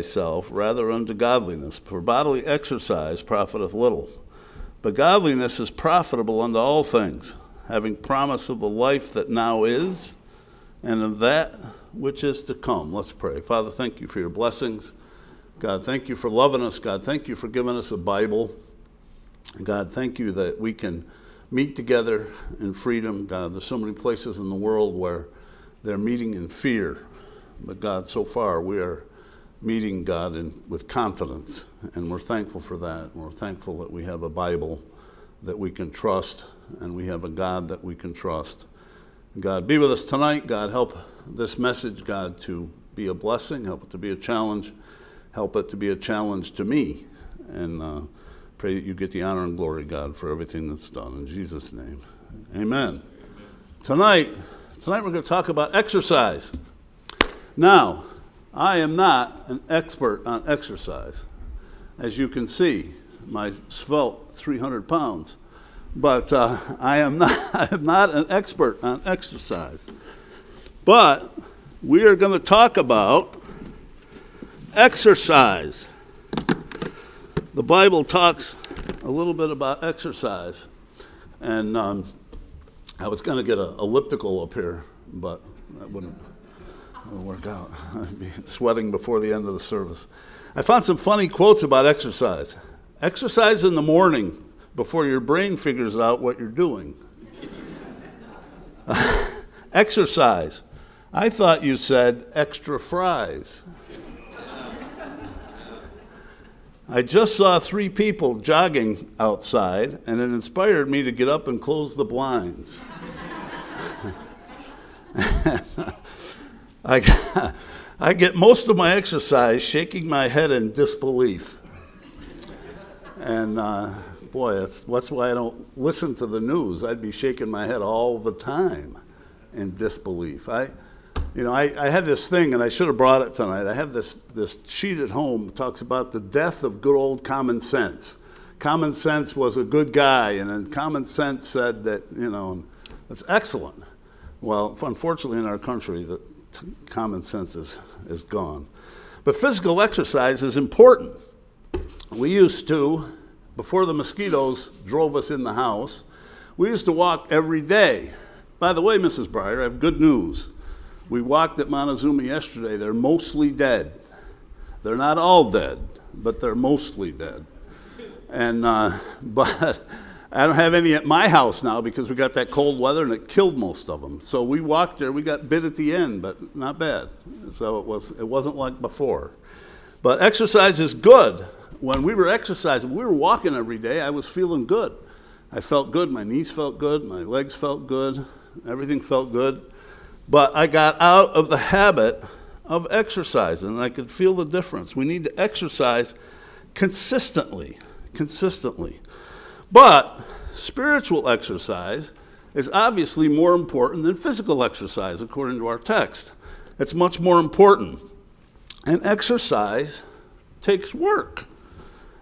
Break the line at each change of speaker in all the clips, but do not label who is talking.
thyself rather unto godliness, for bodily exercise profiteth little. But godliness is profitable unto all things, having promise of the life that now is and of that which is to come. Let's pray. Father, thank you for your blessings. God, thank you for loving us. God, thank you for giving us a Bible. God, thank you that we can meet together in freedom. God, there's so many places in the world where they're meeting in fear. But God, so far we are meeting God in, with confidence, and we're thankful for that. We're thankful that we have a Bible that we can trust, and we have a God that we can trust. God, be with us tonight. God, help this message, God, to be a blessing, help it to be a challenge, help it to be a challenge to me, and uh, pray that you get the honor and glory, God, for everything that's done. In Jesus' name, amen. amen. Tonight, tonight we're going to talk about exercise. Now, I am not an expert on exercise. As you can see, my svelte 300 pounds. But uh, I, am not, I am not an expert on exercise. But we are going to talk about exercise. The Bible talks a little bit about exercise. And um, I was going to get an elliptical up here, but that wouldn't It'll work out. I'd be sweating before the end of the service. I found some funny quotes about exercise. Exercise in the morning before your brain figures out what you're doing. exercise. I thought you said extra fries. I just saw three people jogging outside, and it inspired me to get up and close the blinds. I, I get most of my exercise shaking my head in disbelief. And uh, boy, that's, that's why I don't listen to the news. I'd be shaking my head all the time in disbelief. I, you know, I, I had this thing, and I should have brought it tonight. I have this, this sheet at home that talks about the death of good old common sense. Common sense was a good guy, and then common sense said that, you know, that's excellent. Well, unfortunately, in our country, the common sense is, is gone. But physical exercise is important. We used to, before the mosquitoes drove us in the house, we used to walk every day. By the way, Mrs. Breyer, I have good news. We walked at Montezuma yesterday. They're mostly dead. They're not all dead, but they're mostly dead. And, uh, but I don't have any at my house now because we got that cold weather and it killed most of them. So we walked there. We got bit at the end, but not bad. So it was it wasn't like before. But exercise is good. When we were exercising, we were walking every day. I was feeling good. I felt good. My knees felt good. My legs felt good. Everything felt good. But I got out of the habit of exercising, and I could feel the difference. We need to exercise consistently. Consistently. But spiritual exercise is obviously more important than physical exercise, according to our text. It's much more important. And exercise takes work.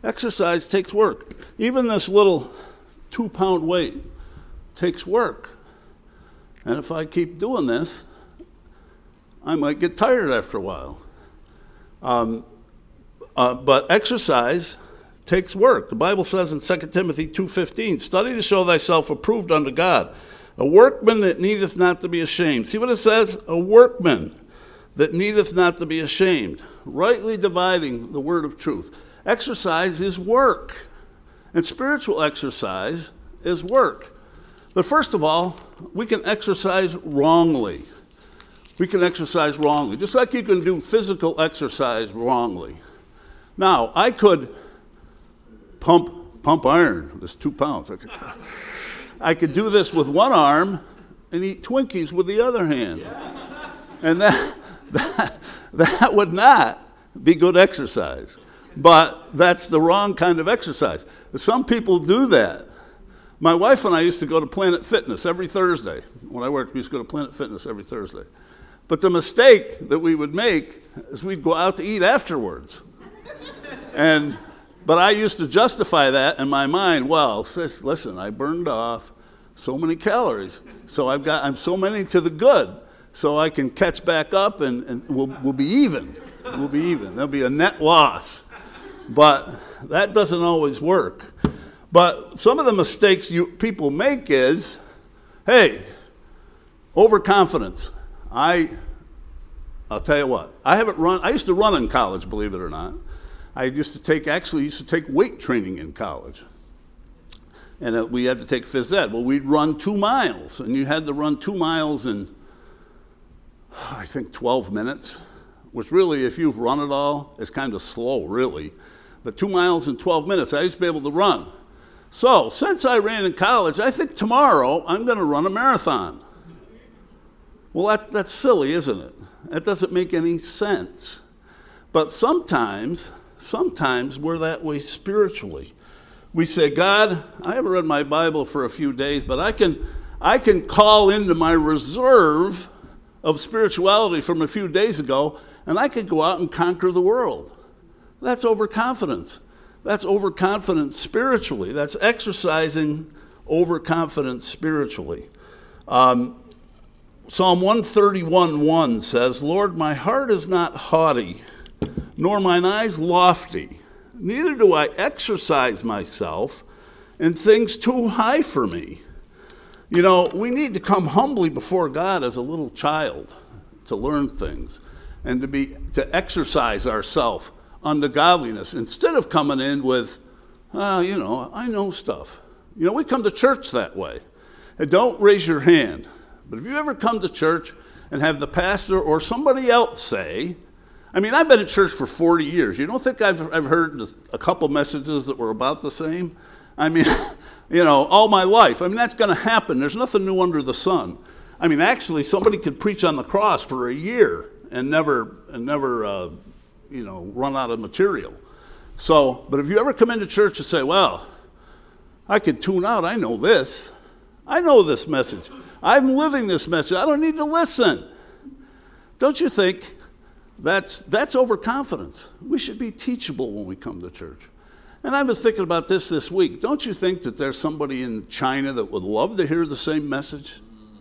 Exercise takes work. Even this little two pound weight takes work. And if I keep doing this, I might get tired after a while. Um, uh, but exercise takes work. The Bible says in 2 Timothy 2:15, "Study to show thyself approved unto God, a workman that needeth not to be ashamed." See what it says? A workman that needeth not to be ashamed, rightly dividing the word of truth. Exercise is work. And spiritual exercise is work. But first of all, we can exercise wrongly. We can exercise wrongly, just like you can do physical exercise wrongly. Now, I could pump, pump iron. This two pounds. I could, I could do this with one arm and eat Twinkies with the other hand. And that, that, that would not be good exercise. But that's the wrong kind of exercise. Some people do that. My wife and I used to go to Planet Fitness every Thursday. When I worked, we used to go to Planet Fitness every Thursday. But the mistake that we would make is we'd go out to eat afterwards. And but I used to justify that in my mind. Well, sis, listen, I burned off so many calories, so I've got I'm so many to the good, so I can catch back up and, and we'll, we'll be even. We'll be even. There'll be a net loss. But that doesn't always work. But some of the mistakes you, people make is hey, overconfidence. I, I'll tell you what, I haven't run, I used to run in college, believe it or not. I used to take, actually, used to take weight training in college. And uh, we had to take phys ed. Well, we'd run two miles, and you had to run two miles in, I think, 12 minutes, which really, if you've run it all, is kind of slow, really. But two miles in 12 minutes, I used to be able to run. So, since I ran in college, I think tomorrow I'm going to run a marathon. Well, that, that's silly, isn't it? That doesn't make any sense. But sometimes, sometimes we're that way spiritually. We say, God, I haven't read my Bible for a few days, but I can, I can call into my reserve of spirituality from a few days ago, and I can go out and conquer the world. That's overconfidence. That's overconfidence spiritually. That's exercising overconfidence spiritually. Um, Psalm 131 1 says, Lord, my heart is not haughty, nor mine eyes lofty. Neither do I exercise myself in things too high for me. You know, we need to come humbly before God as a little child to learn things and to be to exercise ourselves unto godliness instead of coming in with, oh, you know, I know stuff. You know, we come to church that way. And don't raise your hand. But if you ever come to church and have the pastor or somebody else say, I mean, I've been at church for 40 years. You don't think I've, I've heard a couple messages that were about the same? I mean, you know, all my life. I mean, that's going to happen. There's nothing new under the sun. I mean, actually, somebody could preach on the cross for a year and never, and never, uh, you know, run out of material. So, but if you ever come into church and say, well, I could tune out, I know this. I know this message. I'm living this message. I don't need to listen. Don't you think that's, that's overconfidence? We should be teachable when we come to church. And I was thinking about this this week. Don't you think that there's somebody in China that would love to hear the same message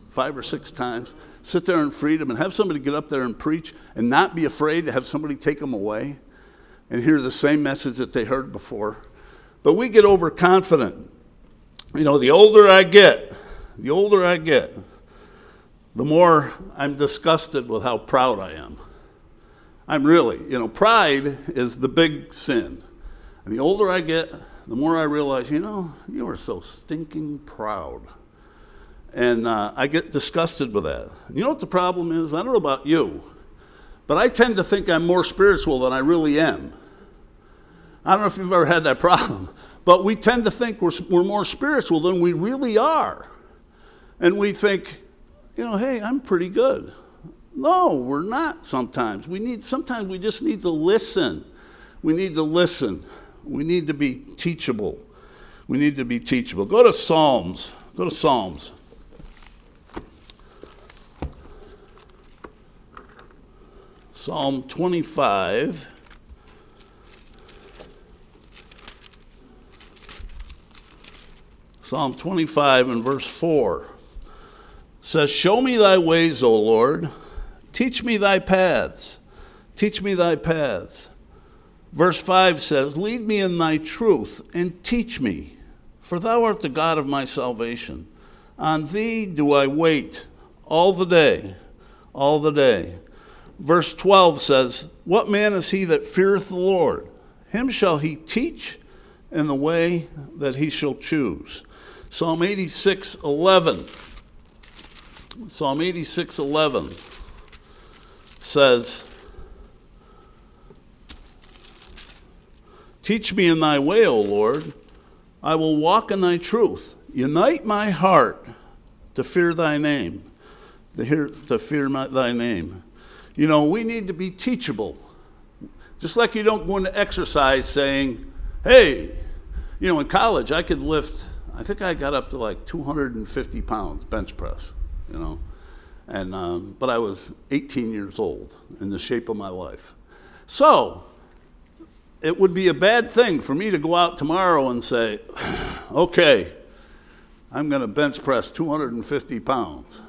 five or six times? Sit there in freedom and have somebody get up there and preach and not be afraid to have somebody take them away and hear the same message that they heard before. But we get overconfident. You know, the older I get, the older I get, the more I'm disgusted with how proud I am. I'm really, you know, pride is the big sin. And the older I get, the more I realize, you know, you are so stinking proud. And uh, I get disgusted with that. You know what the problem is? I don't know about you, but I tend to think I'm more spiritual than I really am. I don't know if you've ever had that problem, but we tend to think we're, we're more spiritual than we really are and we think, you know, hey, I'm pretty good. No, we're not sometimes. We need sometimes we just need to listen. We need to listen. We need to be teachable. We need to be teachable. Go to Psalms. Go to Psalms. Psalm 25. Psalm 25 and verse 4 says, Show me thy ways, O Lord. Teach me thy paths. Teach me thy paths. Verse 5 says, Lead me in thy truth and teach me, for thou art the God of my salvation. On thee do I wait all the day, all the day. Verse 12 says, What man is he that feareth the Lord? Him shall he teach in the way that he shall choose. Psalm 86 11. Psalm 86 11 says, Teach me in thy way, O Lord. I will walk in thy truth. Unite my heart to fear thy name, to, hear, to fear my, thy name. You know, we need to be teachable. Just like you don't go into exercise saying, hey, you know, in college I could lift, I think I got up to like 250 pounds bench press you know. And, um, but I was 18 years old in the shape of my life. So it would be a bad thing for me to go out tomorrow and say, okay, I'm going to bench press 250 pounds.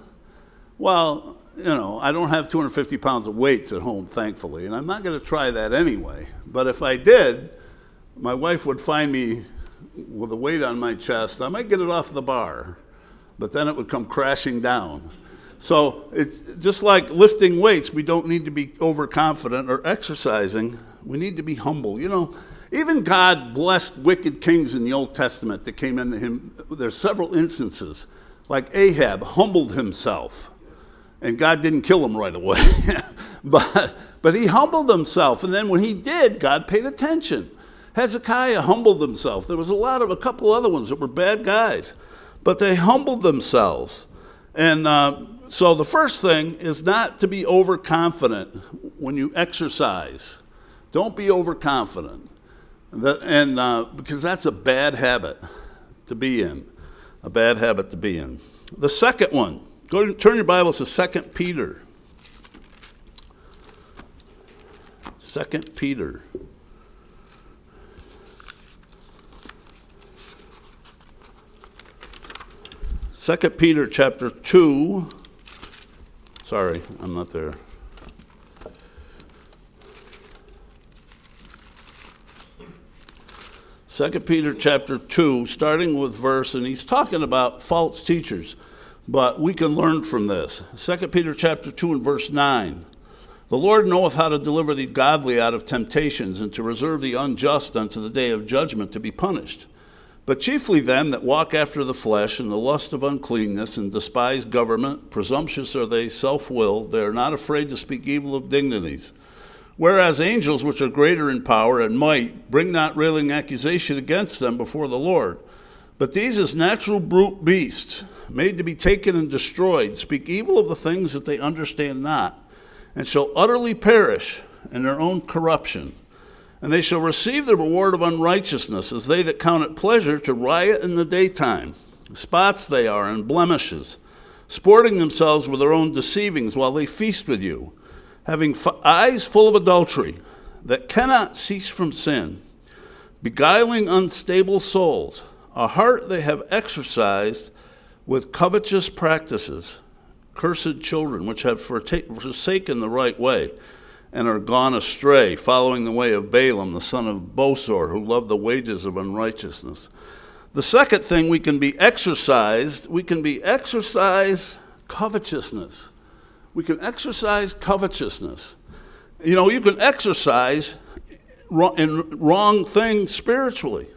Well, you know, I don't have 250 pounds of weights at home, thankfully, and I'm not going to try that anyway. But if I did, my wife would find me with a weight on my chest. I might get it off the bar, but then it would come crashing down. So it's just like lifting weights, we don't need to be overconfident or exercising. We need to be humble. You know, even God blessed wicked kings in the Old Testament that came into him. There's several instances, like Ahab humbled himself, and God didn't kill him right away. but, but he humbled himself, and then when he did, God paid attention. Hezekiah humbled himself. There was a lot of a couple other ones that were bad guys, but they humbled themselves. And uh, so the first thing is not to be overconfident when you exercise. Don't be overconfident. And uh, because that's a bad habit to be in, a bad habit to be in. The second one, go to, turn your Bibles to 2 Peter. 2 Peter. Second Peter chapter 2 Sorry, I'm not there. Second Peter chapter 2, starting with verse, and he's talking about false teachers, but we can learn from this. Second Peter chapter 2 and verse 9. The Lord knoweth how to deliver the godly out of temptations, and to reserve the unjust unto the day of judgment to be punished but chiefly them that walk after the flesh and the lust of uncleanness and despise government. Presumptuous are they, self willed. They are not afraid to speak evil of dignities. Whereas angels, which are greater in power and might, bring not railing accusation against them before the Lord. But these, as natural brute beasts, made to be taken and destroyed, speak evil of the things that they understand not, and shall utterly perish in their own corruption and they shall receive the reward of unrighteousness, as they that count it pleasure to riot in the daytime. Spots they are and blemishes, sporting themselves with their own deceivings while they feast with you, having f- eyes full of adultery that cannot cease from sin, beguiling unstable souls, a heart they have exercised with covetous practices, cursed children which have forsaken the right way and are gone astray, following the way of Balaam, the son of Bosor, who loved the wages of unrighteousness. The second thing we can be exercised, we can be exercise covetousness. We can exercise covetousness. You know, you can exercise in wrong things spiritually.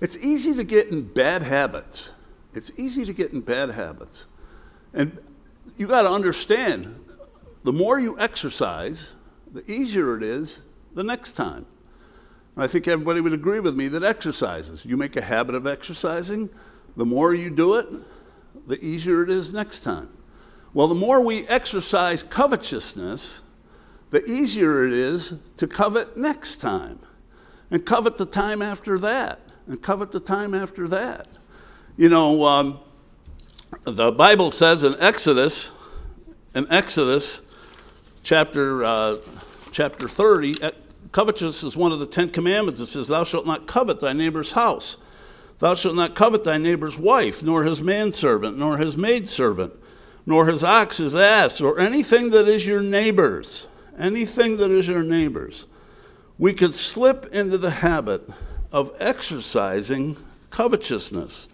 It's easy to get in bad habits. It's easy to get in bad habits. And you got to understand the more you exercise, the easier it is the next time. And I think everybody would agree with me that exercises, you make a habit of exercising, the more you do it, the easier it is next time. Well, the more we exercise covetousness, the easier it is to covet next time, and covet the time after that, and covet the time after that. You know, um, the Bible says in Exodus, in Exodus chapter, uh, chapter 30, covetousness is one of the Ten Commandments. It says, Thou shalt not covet thy neighbor's house. Thou shalt not covet thy neighbor's wife, nor his manservant, nor his maidservant, nor his ox, his ass, or anything that is your neighbor's. Anything that is your neighbor's. We could slip into the habit of exercising covetousness.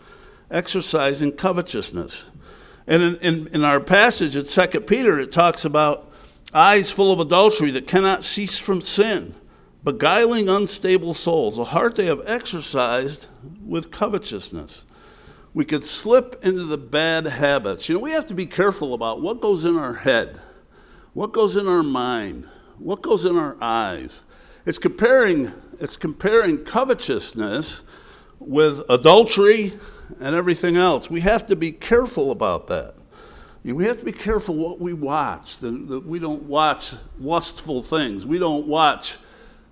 Exercising covetousness. And in, in, in our passage at 2 Peter, it talks about eyes full of adultery that cannot cease from sin, beguiling unstable souls, a heart they have exercised with covetousness. We could slip into the bad habits. You know, we have to be careful about what goes in our head, what goes in our mind, what goes in our eyes. It's comparing, it's comparing covetousness with adultery and everything else. We have to be careful about that. We have to be careful what we watch, that we don't watch lustful things. We don't watch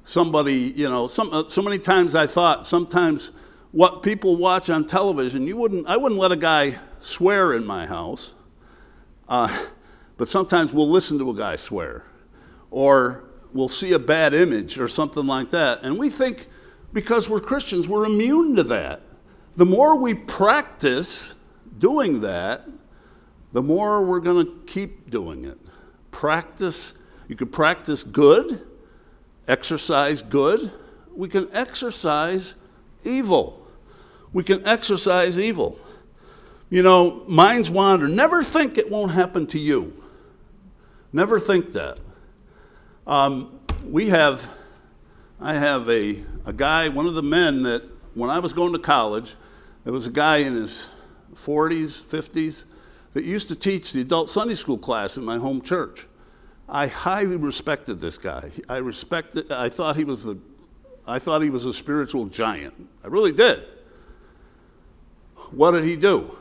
somebody, you know, some, uh, so many times I thought sometimes what people watch on television, you wouldn't, I wouldn't let a guy swear in my house, uh, but sometimes we'll listen to a guy swear, or we'll see a bad image or something like that. And we think because we're Christians, we're immune to that. The more we practice doing that, the more we're going to keep doing it. Practice, you can practice good, exercise good. We can exercise evil. We can exercise evil. You know, minds wander. Never think it won't happen to you. Never think that. Um, we have, I have a, a guy, one of the men that when I was going to college, there was a guy in his 40s, 50s, that used to teach the adult Sunday school class in my home church. I highly respected this guy. I respected, I thought he was the, I thought he was a spiritual giant. I really did. What did he do?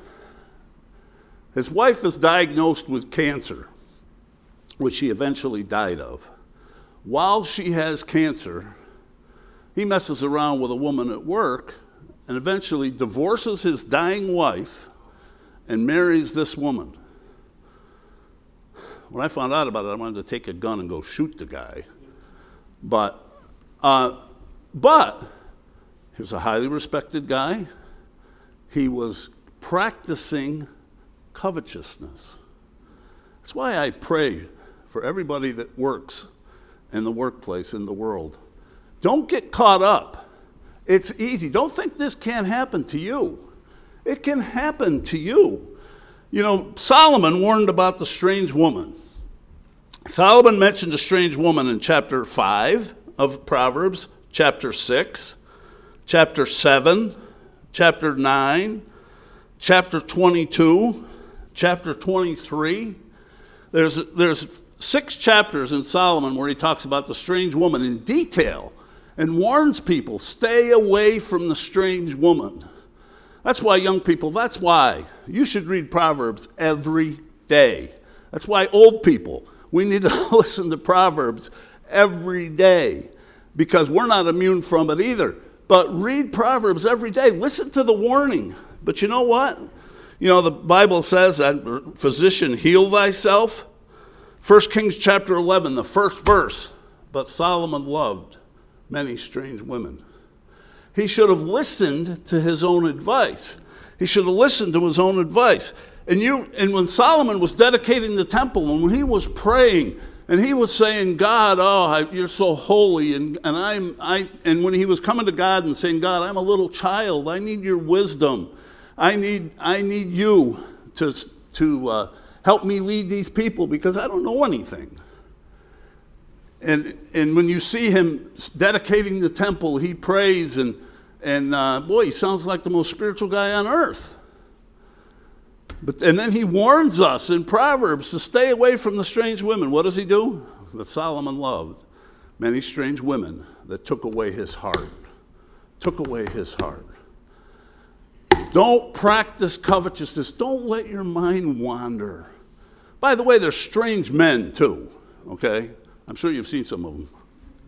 His wife was diagnosed with cancer, which she eventually died of. While she has cancer, he messes around with a woman at work and eventually divorces his dying wife and marries this woman. When I found out about it, I wanted to take a gun and go shoot the guy. But, uh, but he was a highly respected guy. He was practicing covetousness. That's why I pray for everybody that works in the workplace, in the world. Don't get caught up. It's easy. Don't think this can't happen to you. It can happen to you. You know, Solomon warned about the strange woman. Solomon mentioned a strange woman in chapter 5 of Proverbs, chapter 6, chapter 7, chapter 9, chapter 22, chapter 23. There's, there's six chapters in Solomon where he talks about the strange woman in detail and warns people stay away from the strange woman. That's why, young people, that's why you should read Proverbs every day. That's why, old people, we need to listen to Proverbs every day because we're not immune from it either. But read Proverbs every day. Listen to the warning. But you know what? You know, the Bible says physician, heal thyself. 1 Kings chapter 11, the first verse. But Solomon loved many strange women. He should have listened to his own advice. He should have listened to his own advice. And you and when Solomon was dedicating the temple and when he was praying and he was saying, God, oh, you're so holy, and, and I'm I and when he was coming to God and saying, God, I'm a little child, I need your wisdom. I need I need you to to uh, help me lead these people because I don't know anything. And, and when you see him dedicating the temple, he prays, and, and uh, boy, he sounds like the most spiritual guy on earth. But, and then he warns us in Proverbs to stay away from the strange women. What does he do? That Solomon loved many strange women that took away his heart. Took away his heart. Don't practice covetousness. Don't let your mind wander. By the way, there's strange men too, okay? I'm sure you've seen some of them,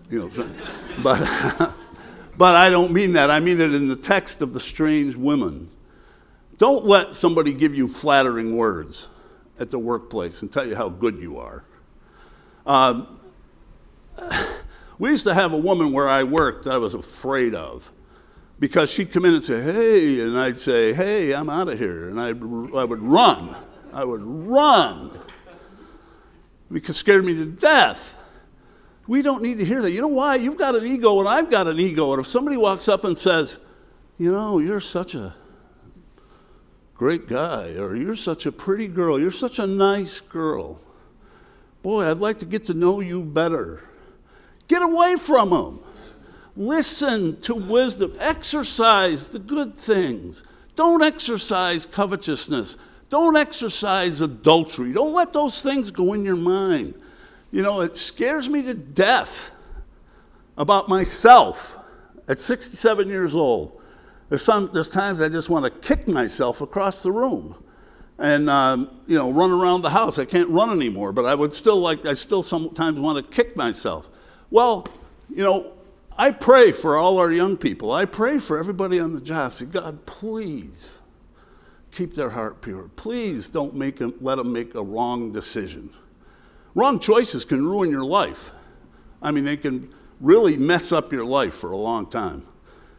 you know, but, but I don't mean that. I mean it in the text of the strange women. Don't let somebody give you flattering words at the workplace and tell you how good you are. Um, we used to have a woman where I worked that I was afraid of because she'd come in and say, Hey, and I'd say, Hey, I'm out of here. And I'd, I would run. I would run because it scared me to death. We don't need to hear that. You know why? You've got an ego and I've got an ego. And if somebody walks up and says, You know, you're such a great guy, or you're such a pretty girl, you're such a nice girl, boy, I'd like to get to know you better. Get away from them. Listen to wisdom. Exercise the good things. Don't exercise covetousness. Don't exercise adultery. Don't let those things go in your mind. You know, it scares me to death about myself at 67 years old. There's, some, there's times I just want to kick myself across the room and, um, you know, run around the house. I can't run anymore, but I would still like, I still sometimes want to kick myself. Well, you know, I pray for all our young people. I pray for everybody on the job. Say, God, please keep their heart pure. Please don't make them, let them make a wrong decision. Wrong choices can ruin your life. I mean, they can really mess up your life for a long time.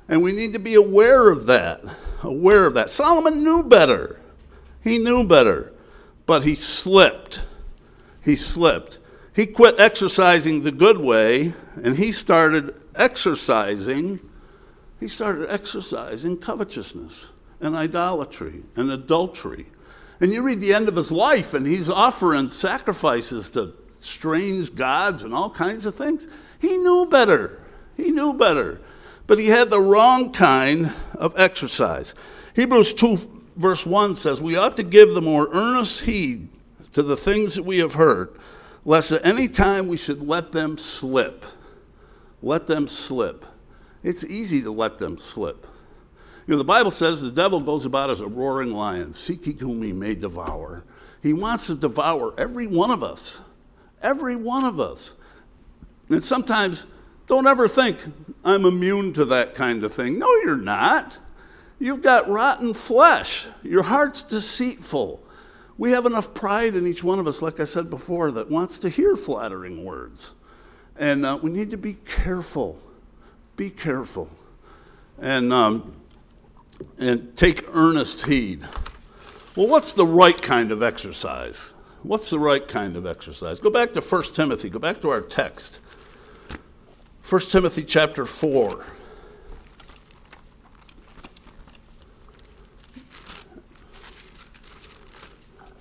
And we need to be aware of that. Aware of that. Solomon knew better. He knew better. but he slipped. He slipped. He quit exercising the good way and he started exercising. He started exercising covetousness and idolatry and adultery. And you read the end of his life, and he's offering sacrifices to strange gods and all kinds of things. He knew better. He knew better. But he had the wrong kind of exercise. Hebrews 2, verse 1 says, We ought to give the more earnest heed to the things that we have heard, lest at any time we should let them slip. Let them slip. It's easy to let them slip. You know, the Bible says the devil goes about as a roaring lion, seeking whom he may devour. He wants to devour every one of us. Every one of us. And sometimes, don't ever think, I'm immune to that kind of thing. No, you're not. You've got rotten flesh. Your heart's deceitful. We have enough pride in each one of us, like I said before, that wants to hear flattering words. And uh, we need to be careful. Be careful. And um, and take earnest heed. Well, what's the right kind of exercise? What's the right kind of exercise? Go back to 1 Timothy, go back to our text. 1 Timothy chapter 4.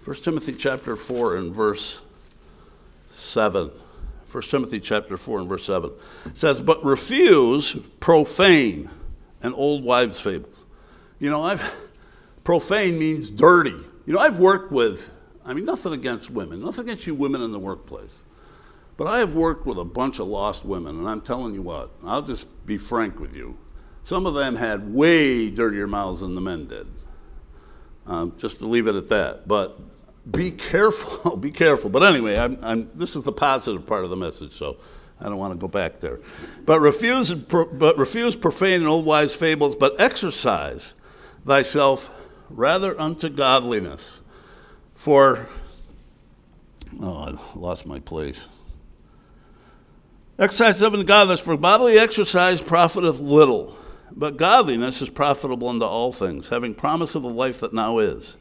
First Timothy chapter 4 and verse 7. 1 Timothy chapter 4 and verse 7 says, But refuse profane and old wives' fables. You know, I've profane means dirty. You know, I've worked with, I mean, nothing against women, nothing against you women in the workplace. But I have worked with a bunch of lost women, and I'm telling you what, I'll just be frank with you. Some of them had way dirtier mouths than the men did. Um, just to leave it at that. But be careful, be careful. But anyway, I'm, I'm, this is the positive part of the message, so I don't want to go back there. But refuse, but refuse profane and old wise fables, but exercise thyself rather unto godliness. For, oh, I lost my place. Exercise unto godliness, for bodily exercise profiteth little, but godliness is profitable unto all things, having promise of the life that now is,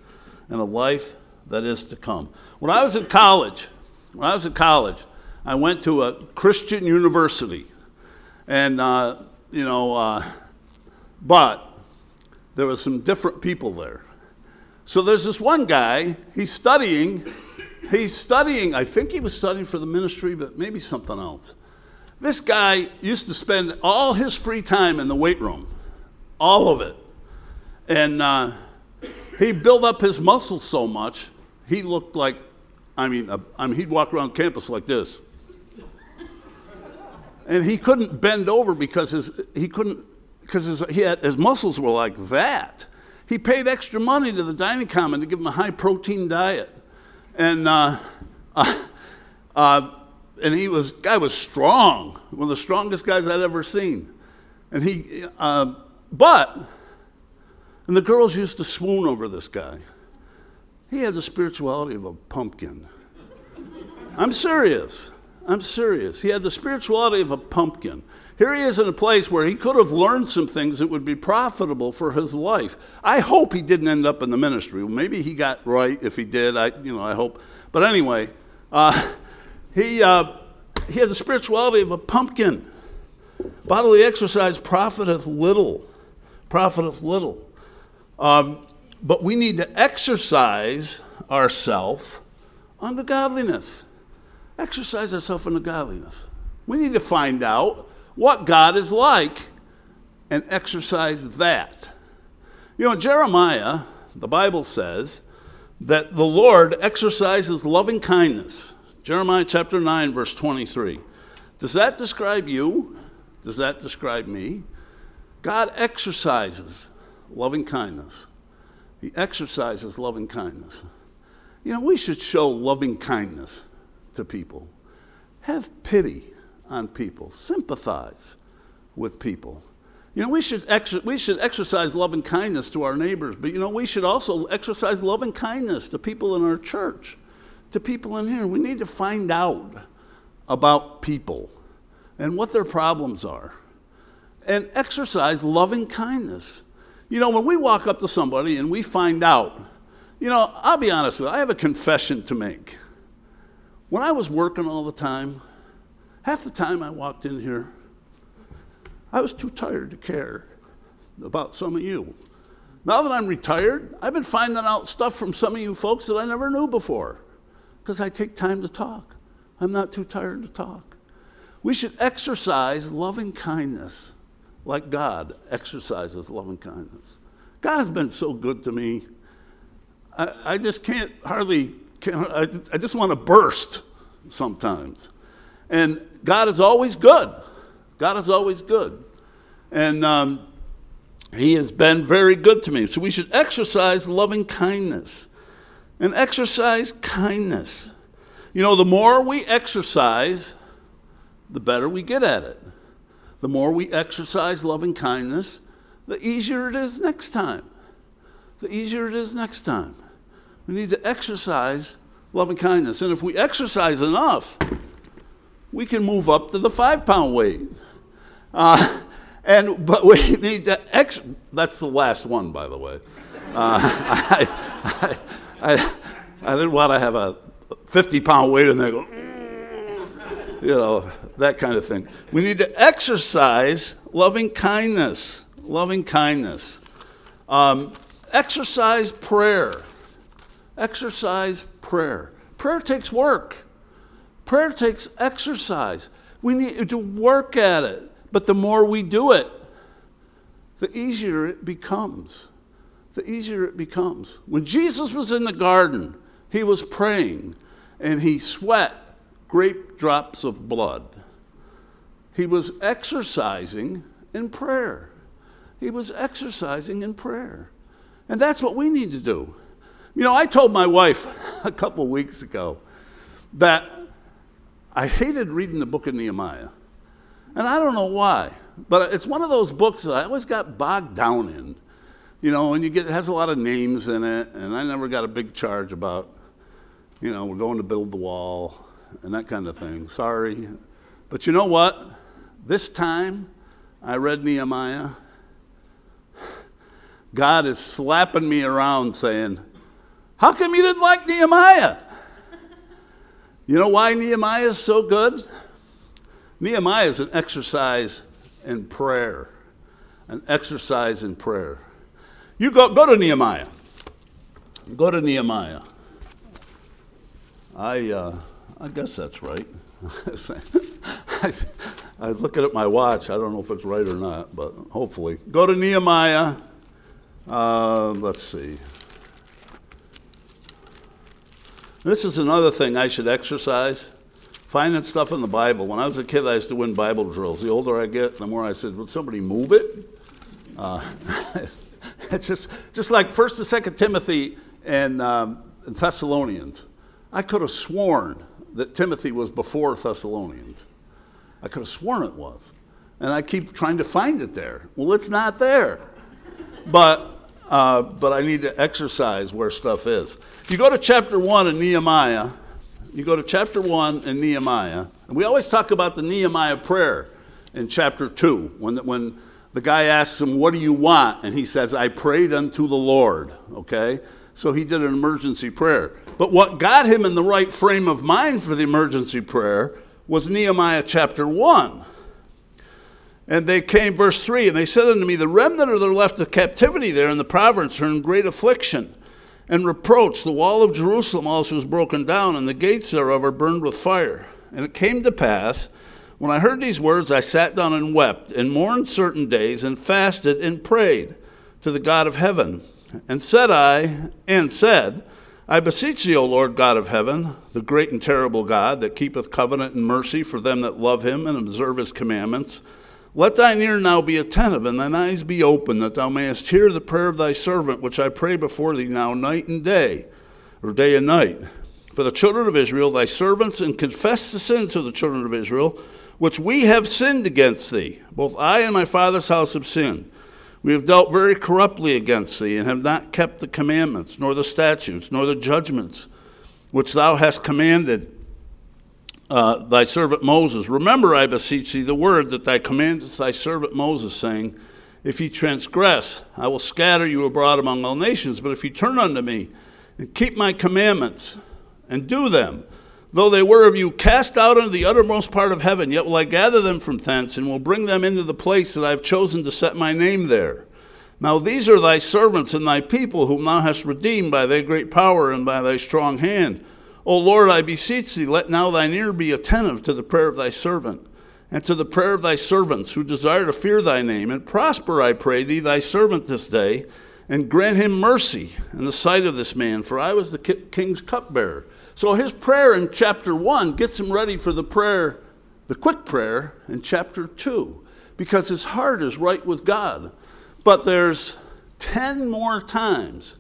and a life that is to come. When I was in college, when I was in college, I went to a Christian university, and uh, you know, uh, but there was some different people there. So there's this one guy, he's studying, he's studying, I think he was studying for the ministry, but maybe something else. This guy used to spend all his free time in the weight room, all of it. And uh, he built up his muscles so much, he looked like, I mean, uh, I mean, he'd walk around campus like this. and he couldn't bend over because his, he couldn't because his, his muscles were like that. He paid extra money to the dining common to give him a high protein diet. And, uh, uh, uh, and he was, guy was strong, one of the strongest guys I'd ever seen. And he, uh, but, and the girls used to swoon over this guy. He had the spirituality of a pumpkin. I'm serious. I'm serious. He had the spirituality of a pumpkin. Here he is in a place where he could have learned some things that would be profitable for his life. I hope he didn't end up in the ministry. Maybe he got right. If he did, I, you know, I hope. But anyway, uh, he, uh, he had the spirituality of a pumpkin. Bodily exercise profiteth little. Profiteth little. Um, but we need to exercise ourselves unto godliness. Exercise ourselves unto godliness. We need to find out what God is like and exercise that. You know, Jeremiah, the Bible says that the Lord exercises loving kindness. Jeremiah chapter 9, verse 23. Does that describe you? Does that describe me? God exercises loving kindness. He exercises loving kindness. You know, we should show loving kindness to people. Have pity on people, sympathize with people. You know, we should, ex- we should exercise love and kindness to our neighbors, but you know, we should also exercise love and kindness to people in our church, to people in here. We need to find out about people and what their problems are and exercise loving kindness. You know, when we walk up to somebody and we find out You know, I'll be honest with you, I have a confession to make. When I was working all the time, half the time I walked in here, I was too tired to care about some of you. Now that I'm retired, I've been finding out stuff from some of you folks that I never knew before because I take time to talk. I'm not too tired to talk. We should exercise loving kindness like God exercises loving kindness. God has been so good to me. I, I just can't hardly, can't, I, I just want to burst sometimes. And God is always good. God is always good. And um, He has been very good to me. So we should exercise loving kindness and exercise kindness. You know, the more we exercise, the better we get at it. The more we exercise loving kindness, the easier it is next time. The easier it is next time. We need to exercise loving kindness. And if we exercise enough, we can move up to the five pound weight. Uh, and but we need to ex. That's the last one, by the way. Uh, I, I, I, I, didn't want to have a 50 pound weight and they go, you know, that kind of thing. We need to exercise loving kindness. Loving kindness. Um, exercise prayer. Exercise prayer. Prayer takes work. Prayer takes exercise. We need to work at it. But the more we do it, the easier it becomes. The easier it becomes. When Jesus was in the garden, he was praying and he sweat great drops of blood. He was exercising in prayer. He was exercising in prayer. And that's what we need to do. You know, I told my wife a couple weeks ago that I hated reading the book of Nehemiah. And I don't know why, but it's one of those books that I always got bogged down in. You know, and you get it has a lot of names in it, and I never got a big charge about, you know, we're going to build the wall and that kind of thing. Sorry. But you know what? This time I read Nehemiah. God is slapping me around saying, How come you didn't like Nehemiah? You know why Nehemiah is so good? Nehemiah is an exercise in prayer. An exercise in prayer. You go, go to Nehemiah. Go to Nehemiah. I, uh, I guess that's right. I, I looking at my watch. I don't know if it's right or not, but hopefully. Go to Nehemiah. Uh, let's see. This is another thing I should exercise. Finding stuff in the Bible. When I was a kid, I used to win Bible drills. The older I get, the more I said, "Would somebody move it?" Uh, it's just just like First and Second Timothy and, um, and Thessalonians. I could have sworn that Timothy was before Thessalonians. I could have sworn it was. And I keep trying to find it there. Well, it's not there. But, uh, but I need to exercise where stuff is. You go to chapter 1 in Nehemiah, you go to chapter 1 in Nehemiah, and we always talk about the Nehemiah prayer in chapter 2 when, when the guy asks him, What do you want? And he says, I prayed unto the Lord. Okay? So he did an emergency prayer. But what got him in the right frame of mind for the emergency prayer was Nehemiah chapter 1. And they came, verse 3, and they said unto me, The remnant of their left of captivity there in the province are in great affliction and reproach. The wall of Jerusalem also is broken down, and the gates thereof are burned with fire. And it came to pass, when I heard these words, I sat down and wept, and mourned certain days, and fasted and prayed to the God of heaven. And said I, and said, I beseech thee, O Lord God of heaven, the great and terrible God, that keepeth covenant and mercy for them that love him and observe his commandments, let thine ear now be attentive, and thine eyes be open, that thou mayest hear the prayer of thy servant, which I pray before thee now night and day, or day and night, for the children of Israel, thy servants, and confess the sins of the children of Israel, which we have sinned against thee. Both I and my father's house have sinned. We have dealt very corruptly against thee, and have not kept the commandments, nor the statutes, nor the judgments which thou hast commanded uh, thy servant Moses. Remember, I beseech thee, the word that thou commandest thy servant Moses, saying, If ye transgress, I will scatter you abroad among all nations. But if ye turn unto me, and keep my commandments and do them. Though they were of you cast out into the uttermost part of heaven, yet will I gather them from thence and will bring them into the place that I have chosen to set my name there. Now these are thy servants and thy people, whom thou hast redeemed by thy great power and by thy strong hand. O Lord, I beseech thee, let now thine ear be attentive to the prayer of thy servant, and to the prayer of thy servants who desire to fear thy name. And prosper, I pray thee, thy servant this day, and grant him mercy in the sight of this man, for I was the king's cupbearer. So his prayer in chapter 1 gets him ready for the prayer, the quick prayer in chapter 2, because his heart is right with God. But there's 10 more times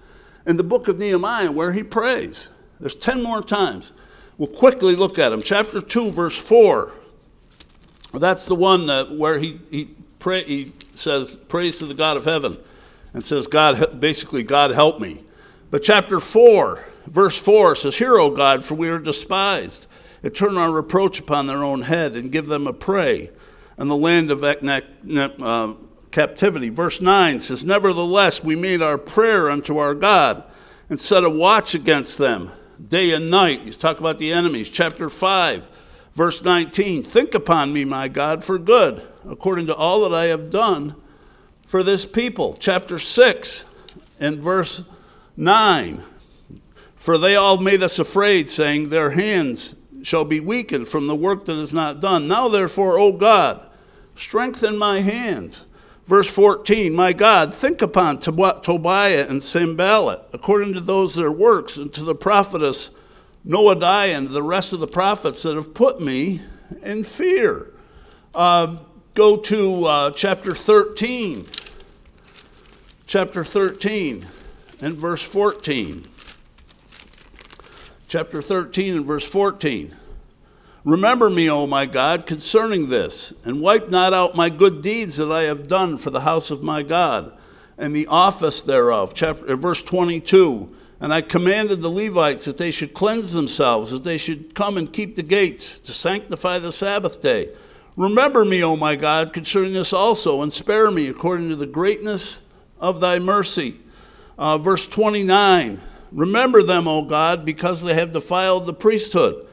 in the book of Nehemiah where he prays. There's 10 more times. We'll quickly look at them. Chapter 2, verse 4. That's the one that, where he, he, pray, he says, Praise to the God of heaven, and says, God, basically, God help me. But chapter 4, verse 4 says, Hear, O God, for we are despised, and turn our reproach upon their own head, and give them a prey. And the land of uh, captivity. Verse 9 says, Nevertheless, we made our prayer unto our God and set a watch against them day and night. He's talking about the enemies. Chapter 5, verse 19 Think upon me, my God, for good, according to all that I have done for this people. Chapter 6 and verse 9 For they all made us afraid, saying, Their hands shall be weakened from the work that is not done. Now, therefore, O God, strengthen my hands Verse 14, My God, think upon Tobiah and Sanballat, according to those their works, and to the prophetess Noadiah and the rest of the prophets that have put me in fear. Uh, go to uh, chapter 13. Chapter 13 and verse 14. Chapter 13 and verse 14. Remember me, O my God, concerning this, and wipe not out my good deeds that I have done for the house of my God, and the office thereof. Chapter, uh, verse 22. And I commanded the Levites that they should cleanse themselves, that they should come and keep the gates, to sanctify the Sabbath day. Remember me, O my God, concerning this also, and spare me according to the greatness of thy mercy. Uh, verse 29 Remember them, O God, because they have defiled the priesthood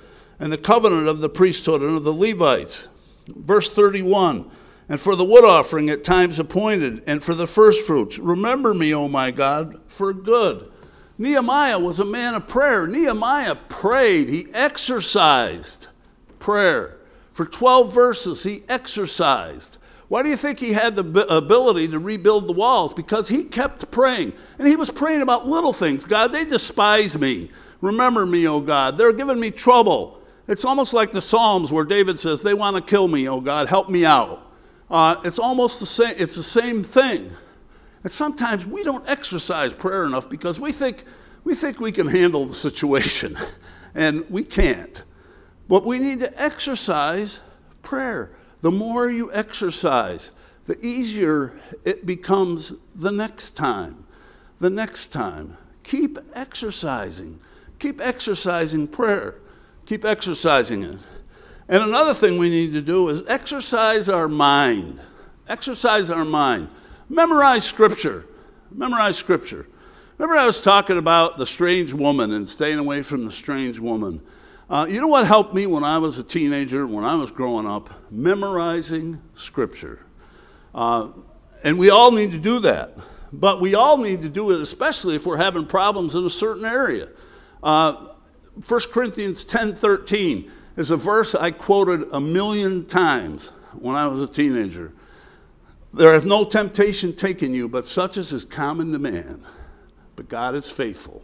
and the covenant of the priesthood and of the Levites. Verse 31 And for the wood offering at times appointed, and for the firstfruits, remember me, O my God, for good. Nehemiah was a man of prayer. Nehemiah prayed, he exercised prayer. For 12 verses, he exercised. Why do you think he had the ability to rebuild the walls? Because he kept praying. And he was praying about little things. God, they despise me. Remember me, O God. They're giving me trouble. It's almost like the Psalms where David says, They want to kill me, oh God, help me out. Uh, it's almost the same, it's the same thing. And sometimes we don't exercise prayer enough because we think we, think we can handle the situation, and we can't. But we need to exercise prayer. The more you exercise, the easier it becomes the next time. The next time. Keep exercising. Keep exercising prayer. Keep exercising it. And another thing we need to do is exercise our mind. Exercise our mind. Memorize scripture. Memorize scripture. Remember, I was talking about the strange woman and staying away from the strange woman. Uh, you know what helped me when I was a teenager, when I was growing up? Memorizing scripture. Uh, and we all need to do that. But we all need to do it, especially if we're having problems in a certain area. Uh, 1 Corinthians 10:13 is a verse I quoted a million times when I was a teenager. There is no temptation taken you, but such as is common to man. But God is faithful,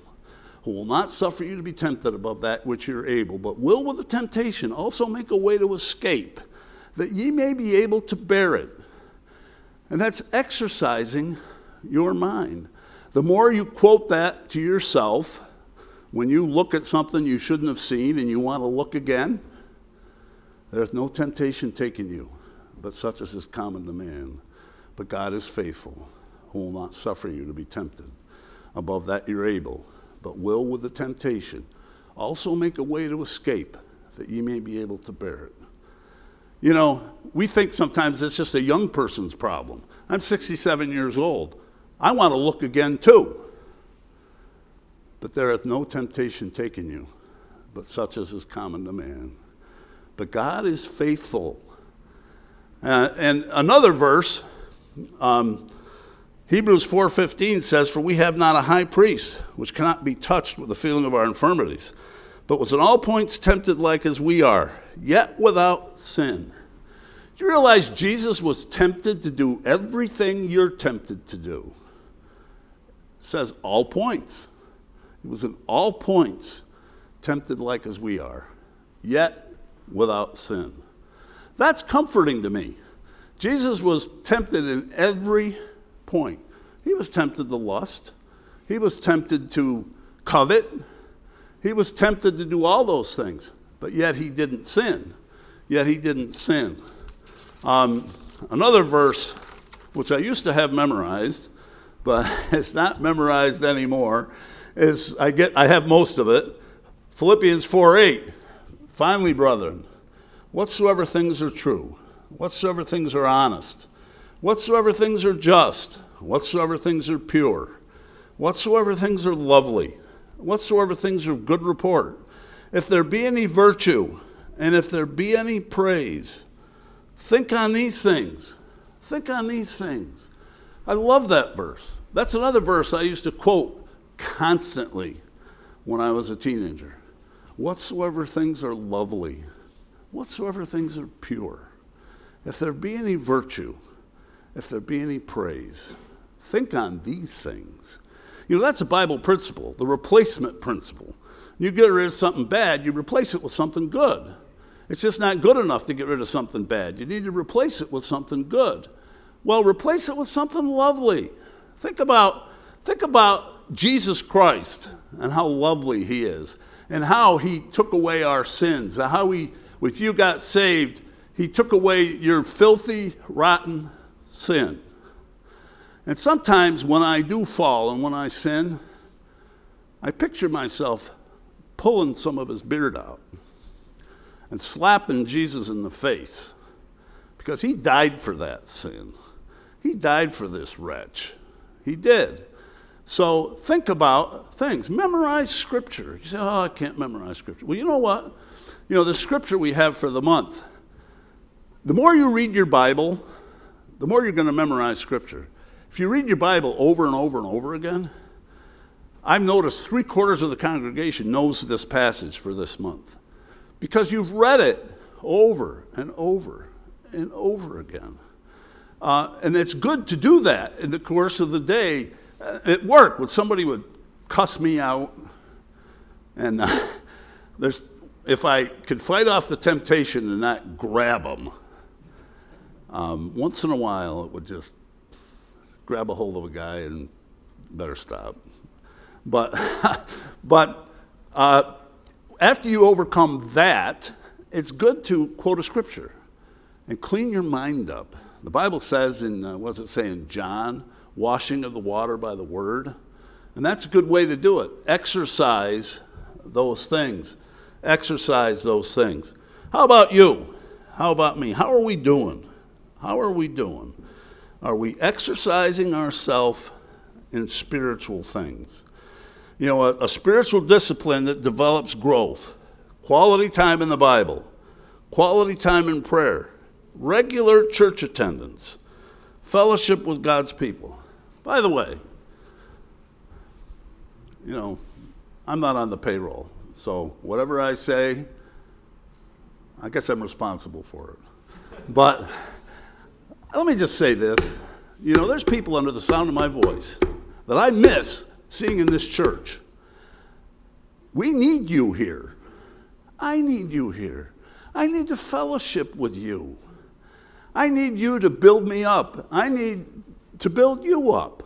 who will not suffer you to be tempted above that which you're able, but will with the temptation also make a way to escape, that ye may be able to bear it. And that's exercising your mind. The more you quote that to yourself, when you look at something you shouldn't have seen and you want to look again, there's no temptation taking you, but such as is common to man. But God is faithful, who will not suffer you to be tempted. Above that you're able, but will with the temptation also make a way to escape, that ye may be able to bear it. You know, we think sometimes it's just a young person's problem. I'm 67 years old. I want to look again too. But there hath no temptation taken you, but such as is common to man. But God is faithful. Uh, and another verse, um, Hebrews 4:15 says, "For we have not a high priest which cannot be touched with the feeling of our infirmities, but was in all points tempted like as we are, yet without sin." Do you realize Jesus was tempted to do everything you're tempted to do? It says all points. He was in all points tempted like as we are, yet without sin. That's comforting to me. Jesus was tempted in every point. He was tempted to lust, he was tempted to covet, he was tempted to do all those things, but yet he didn't sin. Yet he didn't sin. Um, another verse, which I used to have memorized, but it's not memorized anymore, is I get I have most of it. Philippians 4 8. Finally, brethren, whatsoever things are true, whatsoever things are honest, whatsoever things are just, whatsoever things are pure, whatsoever things are lovely, whatsoever things are of good report, if there be any virtue, and if there be any praise, think on these things. Think on these things. I love that verse. That's another verse I used to quote constantly when I was a teenager. Whatsoever things are lovely, whatsoever things are pure, if there be any virtue, if there be any praise, think on these things. You know, that's a Bible principle, the replacement principle. You get rid of something bad, you replace it with something good. It's just not good enough to get rid of something bad. You need to replace it with something good. Well, replace it with something lovely. Think about, think about Jesus Christ and how lovely he is, and how he took away our sins, and how he, if you got saved, he took away your filthy, rotten sin. And sometimes when I do fall and when I sin, I picture myself pulling some of his beard out and slapping Jesus in the face because he died for that sin. He died for this wretch. He did. So think about things. Memorize scripture. You say, oh, I can't memorize scripture. Well, you know what? You know, the scripture we have for the month, the more you read your Bible, the more you're going to memorize scripture. If you read your Bible over and over and over again, I've noticed three quarters of the congregation knows this passage for this month because you've read it over and over and over again. Uh, and it's good to do that in the course of the day. Uh, at work, when somebody would cuss me out, and uh, there's, if I could fight off the temptation and not grab them, um, once in a while it would just grab a hold of a guy and better stop. But, but uh, after you overcome that, it's good to quote a scripture and clean your mind up. The Bible says in, uh, does it say in John? Washing of the water by the word. And that's a good way to do it. Exercise those things. Exercise those things. How about you? How about me? How are we doing? How are we doing? Are we exercising ourselves in spiritual things? You know, a, a spiritual discipline that develops growth, quality time in the Bible, quality time in prayer, regular church attendance, fellowship with God's people. By the way, you know, I'm not on the payroll, so whatever I say, I guess I'm responsible for it. But let me just say this you know, there's people under the sound of my voice that I miss seeing in this church. We need you here. I need you here. I need to fellowship with you. I need you to build me up. I need to build you up.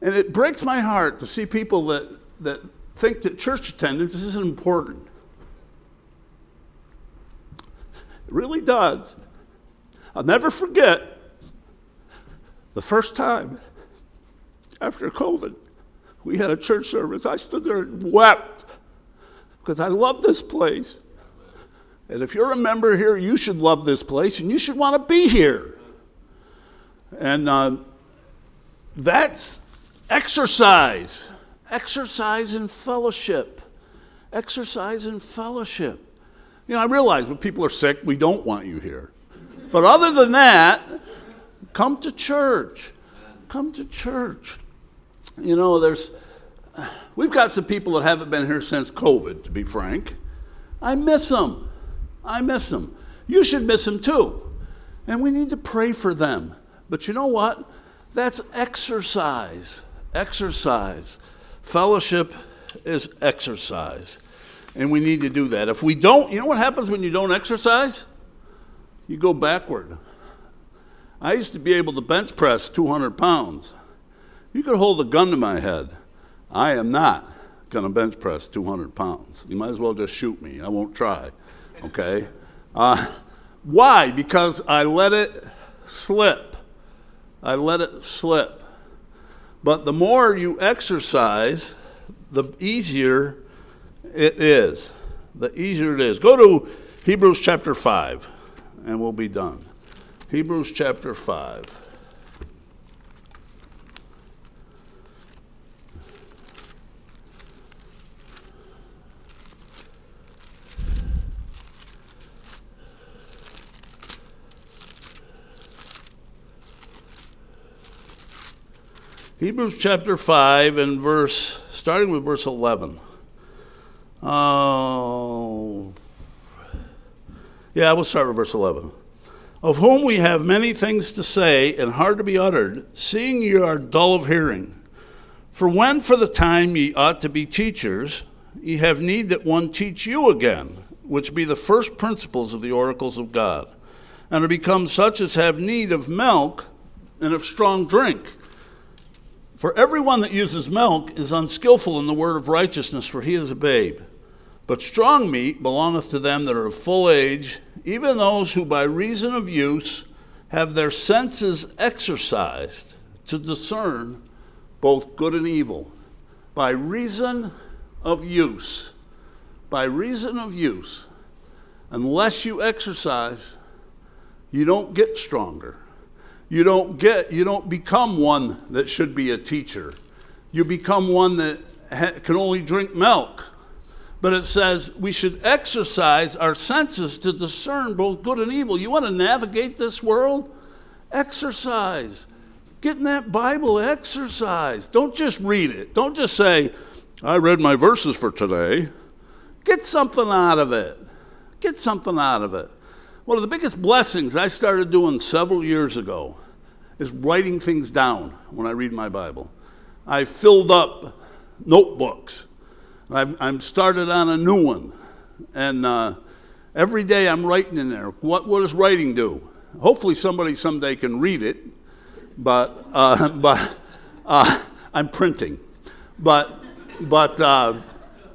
And it breaks my heart to see people that, that think that church attendance isn't important. It really does. I'll never forget the first time after COVID, we had a church service. I stood there and wept because I love this place. And if you're a member here, you should love this place and you should want to be here. And uh, that's exercise. exercise in fellowship. Exercise in fellowship. You know, I realize when people are sick, we don't want you here. But other than that, come to church. Come to church. You know, there's, we've got some people that haven't been here since COVID, to be frank. I miss them. I miss them. You should miss them too. And we need to pray for them. But you know what? That's exercise. Exercise. Fellowship is exercise. And we need to do that. If we don't, you know what happens when you don't exercise? You go backward. I used to be able to bench press 200 pounds. You could hold a gun to my head. I am not going to bench press 200 pounds. You might as well just shoot me. I won't try. Okay? Uh, why? Because I let it slip. I let it slip. But the more you exercise, the easier it is. The easier it is. Go to Hebrews chapter 5, and we'll be done. Hebrews chapter 5. Hebrews chapter 5 and verse, starting with verse 11. Oh, yeah, we'll start with verse 11. Of whom we have many things to say and hard to be uttered, seeing ye are dull of hearing. For when for the time ye ought to be teachers, ye have need that one teach you again, which be the first principles of the oracles of God, and are become such as have need of milk and of strong drink. For everyone that uses milk is unskillful in the word of righteousness, for he is a babe. But strong meat belongeth to them that are of full age, even those who by reason of use have their senses exercised to discern both good and evil. By reason of use. By reason of use. Unless you exercise, you don't get stronger. You don't get, you don't become one that should be a teacher. You become one that ha- can only drink milk. But it says we should exercise our senses to discern both good and evil. You want to navigate this world? Exercise. Get in that Bible, exercise. Don't just read it. Don't just say, I read my verses for today. Get something out of it. Get something out of it. One of the biggest blessings I started doing several years ago is writing things down when I read my Bible. I filled up notebooks. I've, I'm started on a new one. And uh, every day I'm writing in there. What, what does writing do? Hopefully somebody someday can read it, but, uh, but uh, I'm printing. But, but, uh,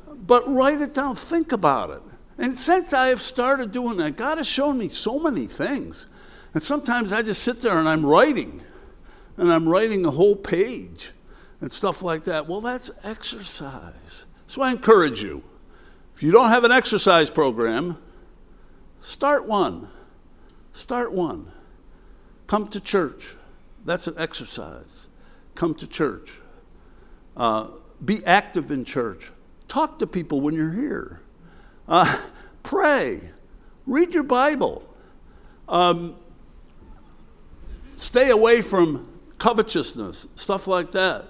but write it down. Think about it. And since I have started doing that, God has shown me so many things. And sometimes I just sit there and I'm writing, and I'm writing a whole page and stuff like that. Well, that's exercise. So I encourage you if you don't have an exercise program, start one. Start one. Come to church. That's an exercise. Come to church. Uh, be active in church. Talk to people when you're here. Uh, pray. Read your Bible. Um, stay away from covetousness, stuff like that.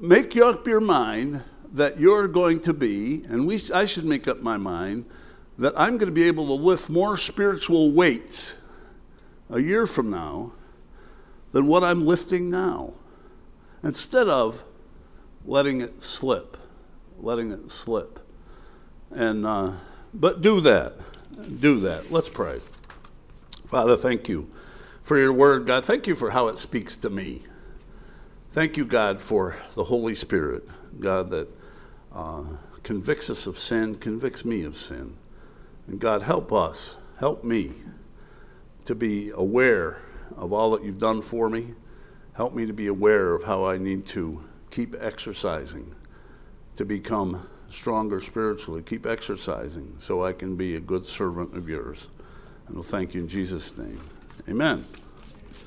Make up your mind that you're going to be, and we, I should make up my mind, that I'm going to be able to lift more spiritual weights a year from now than what I'm lifting now. Instead of letting it slip, letting it slip. And, uh, but do that. Do that. Let's pray. Father, thank you for your word, God. Thank you for how it speaks to me. Thank you, God, for the Holy Spirit, God, that uh, convicts us of sin, convicts me of sin. And God, help us, help me to be aware of all that you've done for me. Help me to be aware of how I need to keep exercising to become stronger spiritually. Keep exercising so I can be a good servant of yours. And we'll thank you in Jesus' name. Amen.